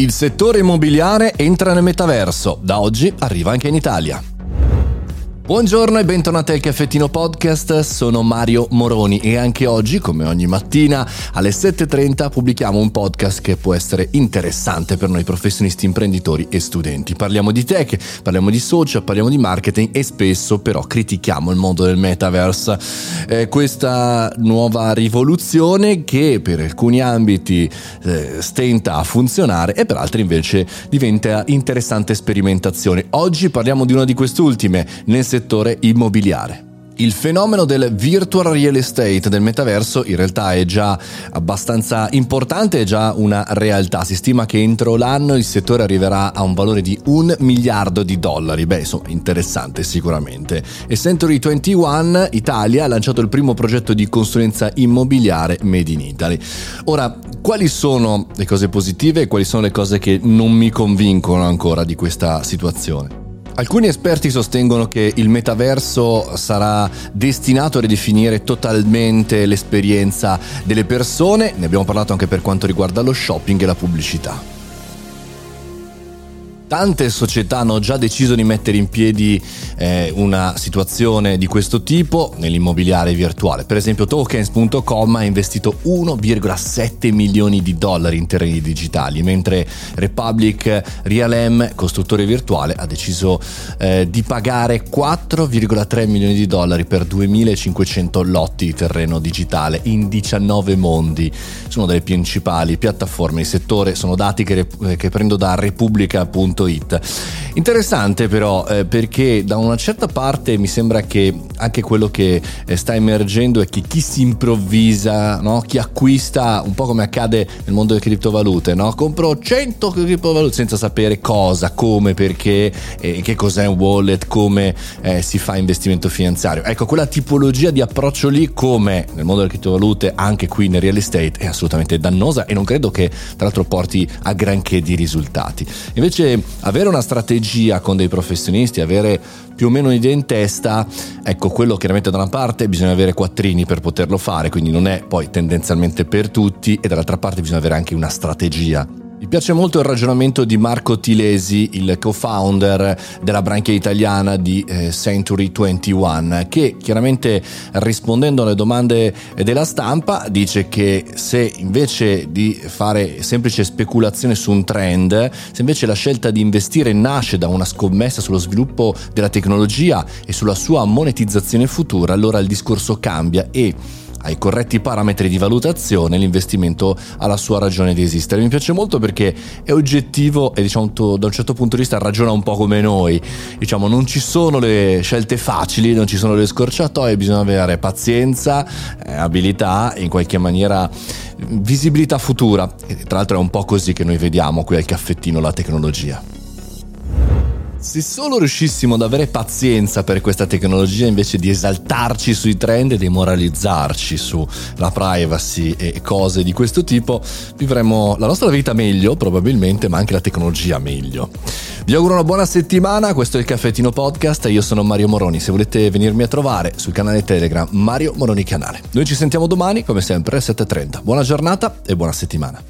Il settore immobiliare entra nel metaverso, da oggi arriva anche in Italia. Buongiorno e bentornati al Caffettino Podcast, sono Mario Moroni e anche oggi, come ogni mattina, alle 7.30 pubblichiamo un podcast che può essere interessante per noi professionisti, imprenditori e studenti. Parliamo di tech, parliamo di social, parliamo di marketing e spesso però critichiamo il mondo del metaverse. Eh, questa nuova rivoluzione che per alcuni ambiti eh, stenta a funzionare e per altri invece diventa interessante sperimentazione. Oggi parliamo di una di queste ultime, nel settore settore immobiliare. Il fenomeno del virtual real estate del metaverso in realtà è già abbastanza importante, è già una realtà. Si stima che entro l'anno il settore arriverà a un valore di un miliardo di dollari. Beh, insomma, interessante sicuramente. E Century 21 Italia ha lanciato il primo progetto di consulenza immobiliare Made in Italy. Ora, quali sono le cose positive e quali sono le cose che non mi convincono ancora di questa situazione? Alcuni esperti sostengono che il metaverso sarà destinato a ridefinire totalmente l'esperienza delle persone, ne abbiamo parlato anche per quanto riguarda lo shopping e la pubblicità. Tante società hanno già deciso di mettere in piedi eh, una situazione di questo tipo nell'immobiliare virtuale. Per esempio tokens.com ha investito 1,7 milioni di dollari in terreni digitali, mentre Republic Realm, costruttore virtuale, ha deciso eh, di pagare 4,3 milioni di dollari per 2500 lotti di terreno digitale in 19 mondi. Sono delle principali piattaforme di settore, sono dati che, che prendo da Repubblica.com www.it. Interessante però eh, perché da una certa parte mi sembra che anche quello che eh, sta emergendo è che chi si improvvisa, no? chi acquista, un po' come accade nel mondo delle criptovalute, no? compro 100 criptovalute senza sapere cosa, come, perché, eh, che cos'è un wallet, come eh, si fa investimento finanziario. Ecco, quella tipologia di approccio lì, come nel mondo delle criptovalute, anche qui nel real estate, è assolutamente dannosa e non credo che tra l'altro porti a granché di risultati. Invece avere una strategia con dei professionisti, avere più o meno un'idea in testa, ecco quello chiaramente da una parte bisogna avere quattrini per poterlo fare, quindi non è poi tendenzialmente per tutti e dall'altra parte bisogna avere anche una strategia mi piace molto il ragionamento di Marco Tilesi, il co-founder della branchia italiana di eh, Century 21, che chiaramente rispondendo alle domande della stampa dice che se invece di fare semplice speculazione su un trend, se invece la scelta di investire nasce da una scommessa sullo sviluppo della tecnologia e sulla sua monetizzazione futura, allora il discorso cambia e ai corretti parametri di valutazione l'investimento ha la sua ragione di esistere. Mi piace molto perché è oggettivo e diciamo da un certo punto di vista ragiona un po' come noi. Diciamo non ci sono le scelte facili, non ci sono le scorciatoie, bisogna avere pazienza, eh, abilità e in qualche maniera visibilità futura. E tra l'altro è un po' così che noi vediamo qui al caffettino la tecnologia. Se solo riuscissimo ad avere pazienza per questa tecnologia invece di esaltarci sui trend e demoralizzarci sulla privacy e cose di questo tipo, vivremmo la nostra vita meglio probabilmente, ma anche la tecnologia meglio. Vi auguro una buona settimana, questo è il Caffettino Podcast, io sono Mario Moroni, se volete venirmi a trovare sul canale Telegram Mario Moroni Canale. Noi ci sentiamo domani come sempre alle 7.30. Buona giornata e buona settimana.